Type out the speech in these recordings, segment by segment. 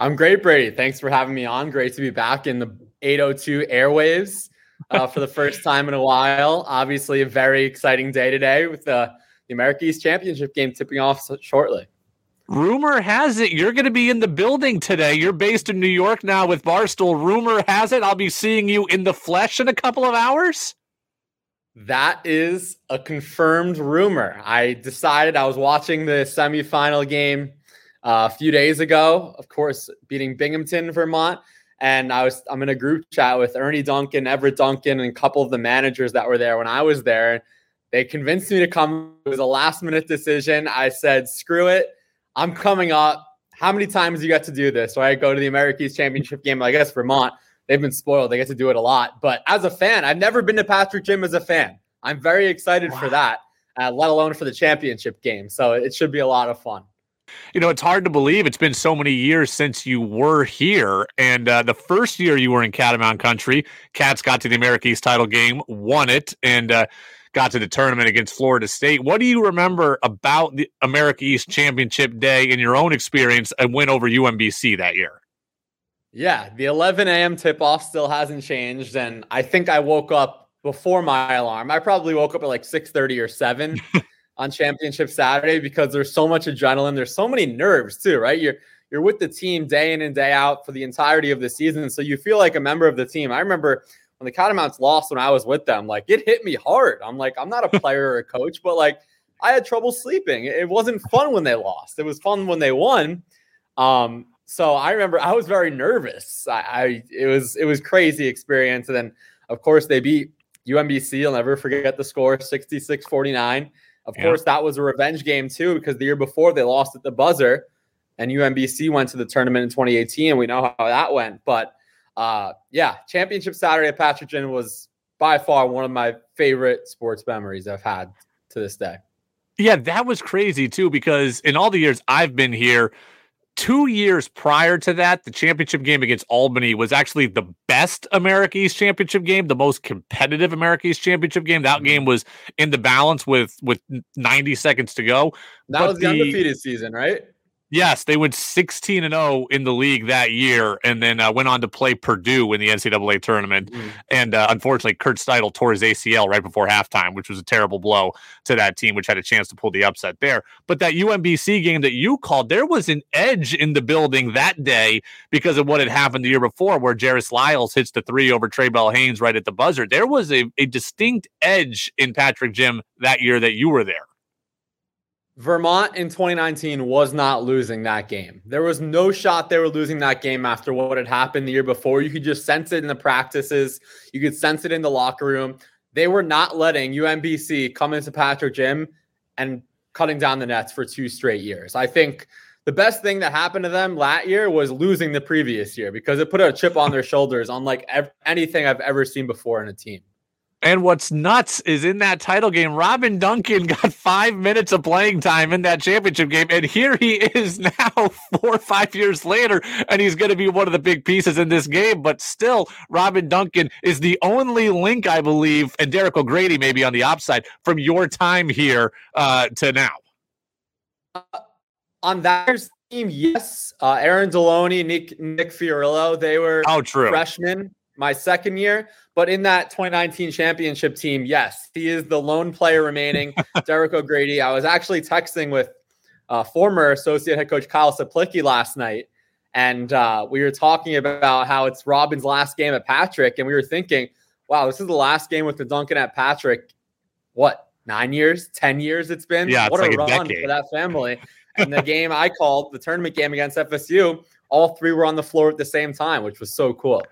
I'm great, Brady. Thanks for having me on. Great to be back in the 802 airwaves uh, for the first time in a while. Obviously, a very exciting day today with the, the America East Championship game tipping off shortly. Rumor has it you're going to be in the building today. You're based in New York now with Barstool. Rumor has it I'll be seeing you in the flesh in a couple of hours. That is a confirmed rumor. I decided I was watching the semifinal game a few days ago, of course, beating Binghamton, Vermont. And I was I'm in a group chat with Ernie Duncan, Everett Duncan, and a couple of the managers that were there when I was there. They convinced me to come. It was a last minute decision. I said, screw it. I'm coming up. How many times you get to do this? So I go to the America East Championship game. I guess Vermont, they've been spoiled. They get to do it a lot. But as a fan, I've never been to Patrick Gym as a fan. I'm very excited wow. for that, uh, let alone for the championship game. So it should be a lot of fun. You know, it's hard to believe it's been so many years since you were here. And uh, the first year you were in Catamount Country, Cats got to the America East title game, won it, and uh, got to the tournament against Florida State. What do you remember about the America East Championship Day in your own experience and win over UMBC that year? Yeah, the 11 a.m. tip off still hasn't changed. And I think I woke up before my alarm. I probably woke up at like 6:30 or 7 on championship Saturday because there's so much adrenaline. There's so many nerves too, right? You're you're with the team day in and day out for the entirety of the season. So you feel like a member of the team. I remember when the Catamounts lost when I was with them, like it hit me hard. I'm like, I'm not a player or a coach, but like I had trouble sleeping. It wasn't fun when they lost. It was fun when they won. Um, so I remember I was very nervous. I, I it was it was crazy experience. And then of course they beat UMBC. I'll never forget the score 66-49. Of yeah. course, that was a revenge game too, because the year before they lost at the buzzer and UMBC went to the tournament in 2018, and we know how that went. But uh, yeah, championship Saturday at Patrick was by far one of my favorite sports memories I've had to this day. Yeah, that was crazy too, because in all the years I've been here, two years prior to that, the championship game against Albany was actually the best America East championship game, the most competitive America East championship game. That mm-hmm. game was in the balance with with 90 seconds to go. That but was the, the undefeated season, right? Yes, they went 16 and 0 in the league that year, and then uh, went on to play Purdue in the NCAA tournament. Mm. And uh, unfortunately, Kurt Steidl tore his ACL right before halftime, which was a terrible blow to that team, which had a chance to pull the upset there. But that UMBC game that you called, there was an edge in the building that day because of what had happened the year before, where Jairus Lyles hits the three over Trae Bell-Haynes right at the buzzer. There was a, a distinct edge in Patrick Gym that year that you were there. Vermont in 2019 was not losing that game. There was no shot they were losing that game after what had happened the year before. You could just sense it in the practices, you could sense it in the locker room. They were not letting UMBC come into Patrick Gym and cutting down the nets for two straight years. I think the best thing that happened to them that year was losing the previous year because it put a chip on their shoulders, unlike ev- anything I've ever seen before in a team. And what's nuts is in that title game, Robin Duncan got five minutes of playing time in that championship game. And here he is now, four or five years later, and he's going to be one of the big pieces in this game. But still, Robin Duncan is the only link, I believe, and Derek O'Grady maybe on the upside from your time here uh, to now. Uh, on that team, yes. Uh, Aaron Deloney, Nick, Nick Fiorillo, they were oh, true. freshmen my second year. But in that 2019 championship team, yes, he is the lone player remaining. Derek O'Grady. I was actually texting with uh, former associate head coach Kyle Cieplicki last night, and uh, we were talking about how it's Robin's last game at Patrick, and we were thinking, wow, this is the last game with the Duncan at Patrick. What nine years, ten years it's been? Yeah, what a like run for that family. and the game I called, the tournament game against FSU, all three were on the floor at the same time, which was so cool.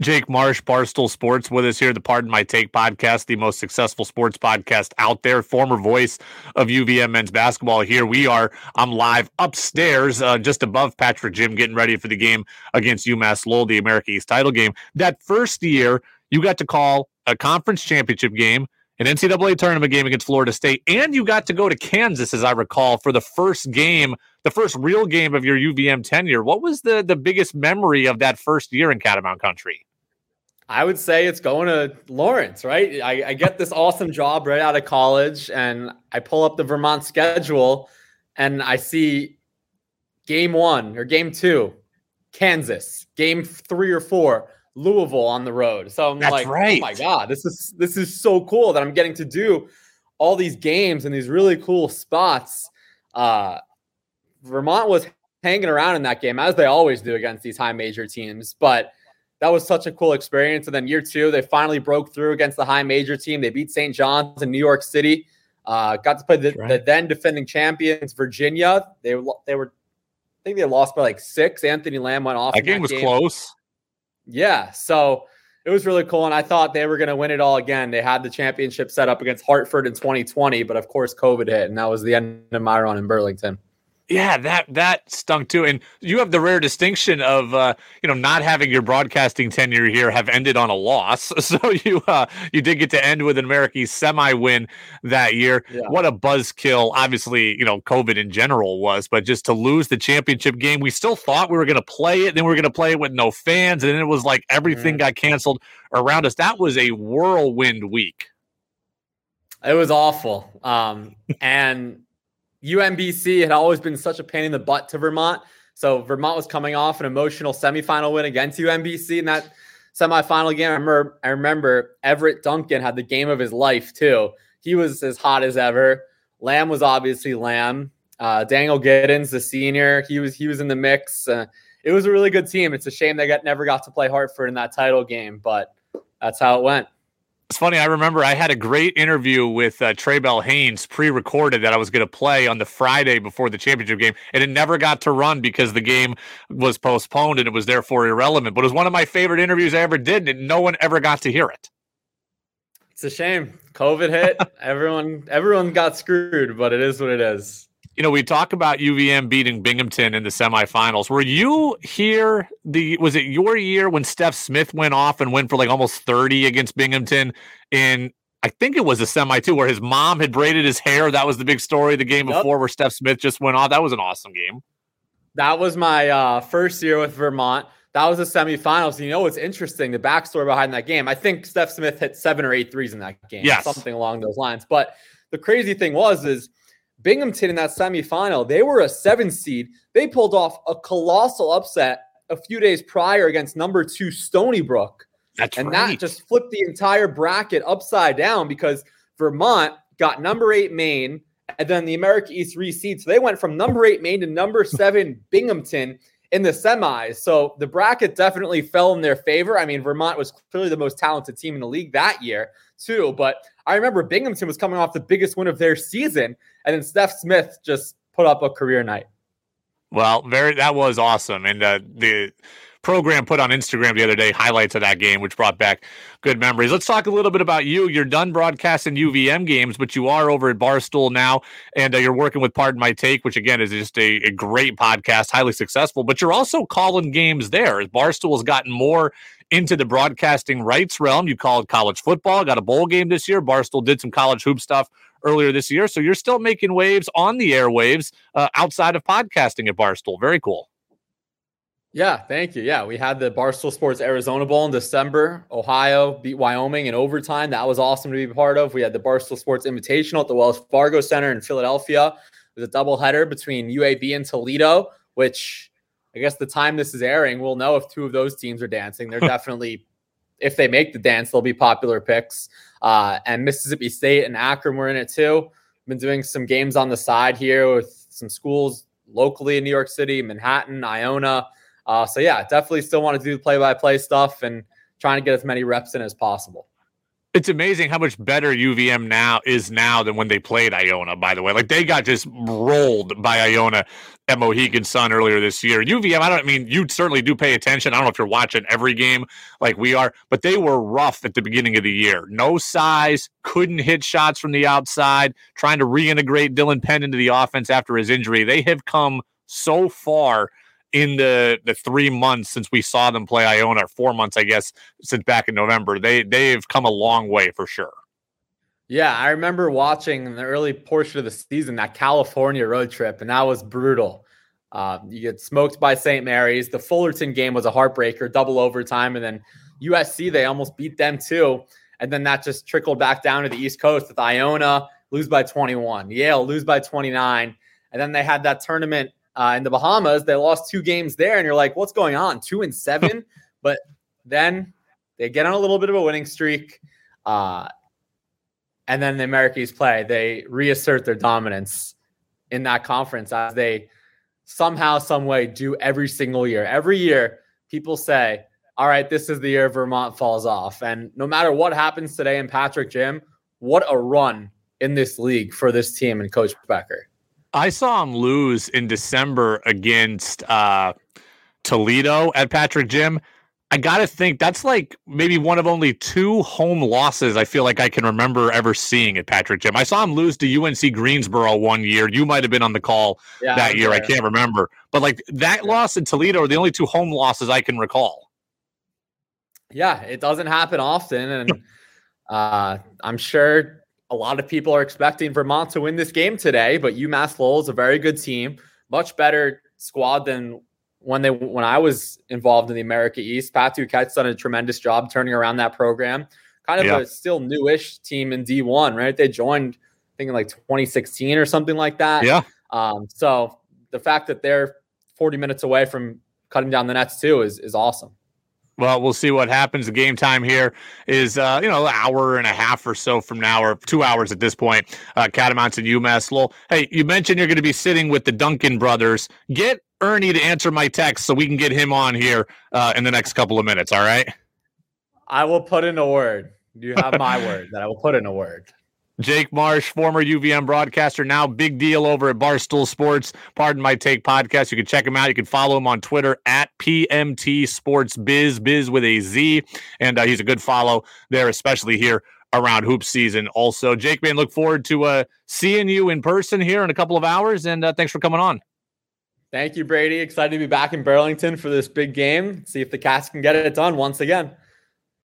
Jake Marsh, Barstool Sports, with us here, the Pardon My Take podcast, the most successful sports podcast out there. Former voice of UVM men's basketball. Here we are. I'm live upstairs, uh, just above Patrick Gym, getting ready for the game against UMass Lowell, the America East title game. That first year, you got to call a conference championship game, an NCAA tournament game against Florida State, and you got to go to Kansas, as I recall, for the first game, the first real game of your UVM tenure. What was the the biggest memory of that first year in Catamount Country? I would say it's going to Lawrence, right? I, I, get this awesome job right out of college, and I pull up the Vermont schedule, and I see game one or game two, Kansas, game three or four, Louisville on the road. So I'm That's like, right. oh my god, this is this is so cool that I'm getting to do all these games in these really cool spots. Uh, Vermont was hanging around in that game as they always do against these high major teams, but that was such a cool experience. And then year two, they finally broke through against the high major team. They beat St. John's in New York City. Uh, got to play the, right. the, then defending champions Virginia. They they were, I think they lost by like six. Anthony Lamb went off. That game that was game. close. Yeah, so it was really cool, and I thought they were going to win it all again. They had the championship set up against Hartford in 2020, but of course, COVID hit, and that was the end of my run in Burlington. Yeah, that that stunk too. And you have the rare distinction of uh, you know not having your broadcasting tenure here have ended on a loss. So you uh, you did get to end with an American semi win that year. Yeah. What a buzzkill! Obviously, you know COVID in general was, but just to lose the championship game, we still thought we were going to play it. Then we were going to play it with no fans, and then it was like everything mm-hmm. got canceled around us. That was a whirlwind week. It was awful. Um, and UMBC had always been such a pain in the butt to Vermont. So Vermont was coming off an emotional semifinal win against UMBC in that semifinal game. I remember, I remember Everett Duncan had the game of his life too. He was as hot as ever. Lamb was obviously Lamb. Uh, Daniel Giddens, the senior, he was he was in the mix. Uh, it was a really good team. It's a shame they got never got to play Hartford in that title game, but that's how it went. It's funny. I remember I had a great interview with uh, Trae Bell-Haynes pre-recorded that I was going to play on the Friday before the championship game, and it never got to run because the game was postponed and it was therefore irrelevant. But it was one of my favorite interviews I ever did, and no one ever got to hear it. It's a shame. COVID hit. everyone, everyone got screwed, but it is what it is you know, we talk about UVM beating Binghamton in the semifinals. Were you here? The was it your year when Stef Smith went off and went for like almost thirty against Binghamton in? I think it was a semi too, where his mom had braided his hair. That was the big story. The game yep. before, where Stef Smith just went off. That was an awesome game. That was my uh, first year with Vermont. That was the semifinals. You know what's interesting? The backstory behind that game. I think Stef Smith hit seven or eight threes in that game. Yes. something along those lines. But the crazy thing was is Binghamton in that semifinal, they were a seven seed. They pulled off a colossal upset a few days prior against number two Stony Brook. That's and right. that just flipped the entire bracket upside down because Vermont got number eight Maine and then the America East reseed. So they went from number eight Maine to number seven Binghamton in the semis. So the bracket definitely fell in their favor. I mean, Vermont was clearly the most talented team in the league that year, too. But I remember Binghamton was coming off the biggest win of their season, and then Stef Smith just put up a career night. Well, very that was awesome, and uh, the program put on Instagram the other day highlights of that game, which brought back good memories. Let's talk a little bit about you. You're done broadcasting UVM games, but you are over at Barstool now, and uh, you're working with Pardon My Take, which again is just a, a, great podcast, highly successful. But you're also calling games there. Barstool has gotten more into the broadcasting rights realm. You called college football, got a bowl game this year. Barstool did some college hoop stuff earlier this year. So you're still making waves on the airwaves uh, outside of podcasting at Barstool. Very cool. Yeah, thank you. Yeah, we had the Barstool Sports Arizona Bowl in December. Ohio beat Wyoming in overtime. That was awesome to be a part of. We had the Barstool Sports Invitational at the Wells Fargo Center in Philadelphia. It was a doubleheader between UAB and Toledo, which I guess the time this is airing, we'll know if two of those teams are dancing. They're definitely, if they make the dance, they'll be popular picks. Uh, and Mississippi State and Akron were in it too. Been doing some games on the side here with some schools locally in New York City, Manhattan, Iona. Uh, so yeah, definitely still want to do the play-by-play stuff and trying to get as many reps in as possible. It's amazing how much better UVM now is now than when they played Iona, by the way. Like they got just rolled by Iona at Mohegan Sun earlier this year. UVM, I don't I mean you certainly do pay attention. I don't know if you're watching every game like we are, but they were rough at the beginning of the year. No size, couldn't hit shots from the outside, trying to reintegrate Dylan Penn into the offense after his injury. They have come so far in the the three months since we saw them play Iona, four months, I guess, since back in November. They they've come a long way for sure. Yeah, I remember watching in the early portion of the season that California road trip, and that was brutal. Uh, you get smoked by St. Mary's. The Fullerton game was a heartbreaker, double overtime, and then USC they almost beat them too. And then that just trickled back down to the East Coast with Iona lose by 21, Yale lose by 29, and then they had that tournament uh, in the Bahamas. They lost two games there, and you're like, what's going on? Two and seven, but then they get on a little bit of a winning streak. Uh, and then the Americans play, they reassert their dominance in that conference as they somehow, some way do every single year. Every year, people say, all right, this is the year Vermont falls off. And no matter what happens today in Patrick Gym, what a run in this league for this team and Coach Becker. I saw him lose in December against uh, Toledo at Patrick Gym. I got to think that's like maybe one of only two home losses I feel like I can remember ever seeing at Patrick Gym. I saw him lose to UNC Greensboro one year. You might have been on the call yeah, that year. I can't remember. But like that yeah. loss in Toledo are the only two home losses I can recall. Yeah, it doesn't happen often. And uh, I'm sure a lot of people are expecting Vermont to win this game today, but UMass Lowell is a very good team, much better squad than when they when I was involved in the America East. Pat Duquette's done a tremendous job turning around that program. Kind of yeah. a still newish team in D1, right? They joined, I think, in like 2016 or something like that. Yeah. Um, so the fact that they're 40 minutes away from cutting down the nets too is is awesome. Well, we'll see what happens. The game time here is, uh, you know, an hour and a half or so from now, or two hours at this point. Uh, Catamounts and UMass Lowell. Hey, you mentioned you're going to be sitting with the Duncan brothers. Get Ernie to answer my text so we can get him on here uh, in the next couple of minutes. All right. I will put in a word. You have my word that I will put in a word. Jake Marsh, former UVM broadcaster, now big deal over at Barstool Sports. Pardon my take podcast. You can check him out. You can follow him on Twitter at PMT Sports Biz, Biz with a Z. And uh, he's a good follow there, especially here around hoop season. Also, Jake, man, look forward to uh, seeing you in person here in a couple of hours. And uh, thanks for coming on. Thank you, Brady. Excited to be back in Burlington for this big game. See if the Cats can get it done once again.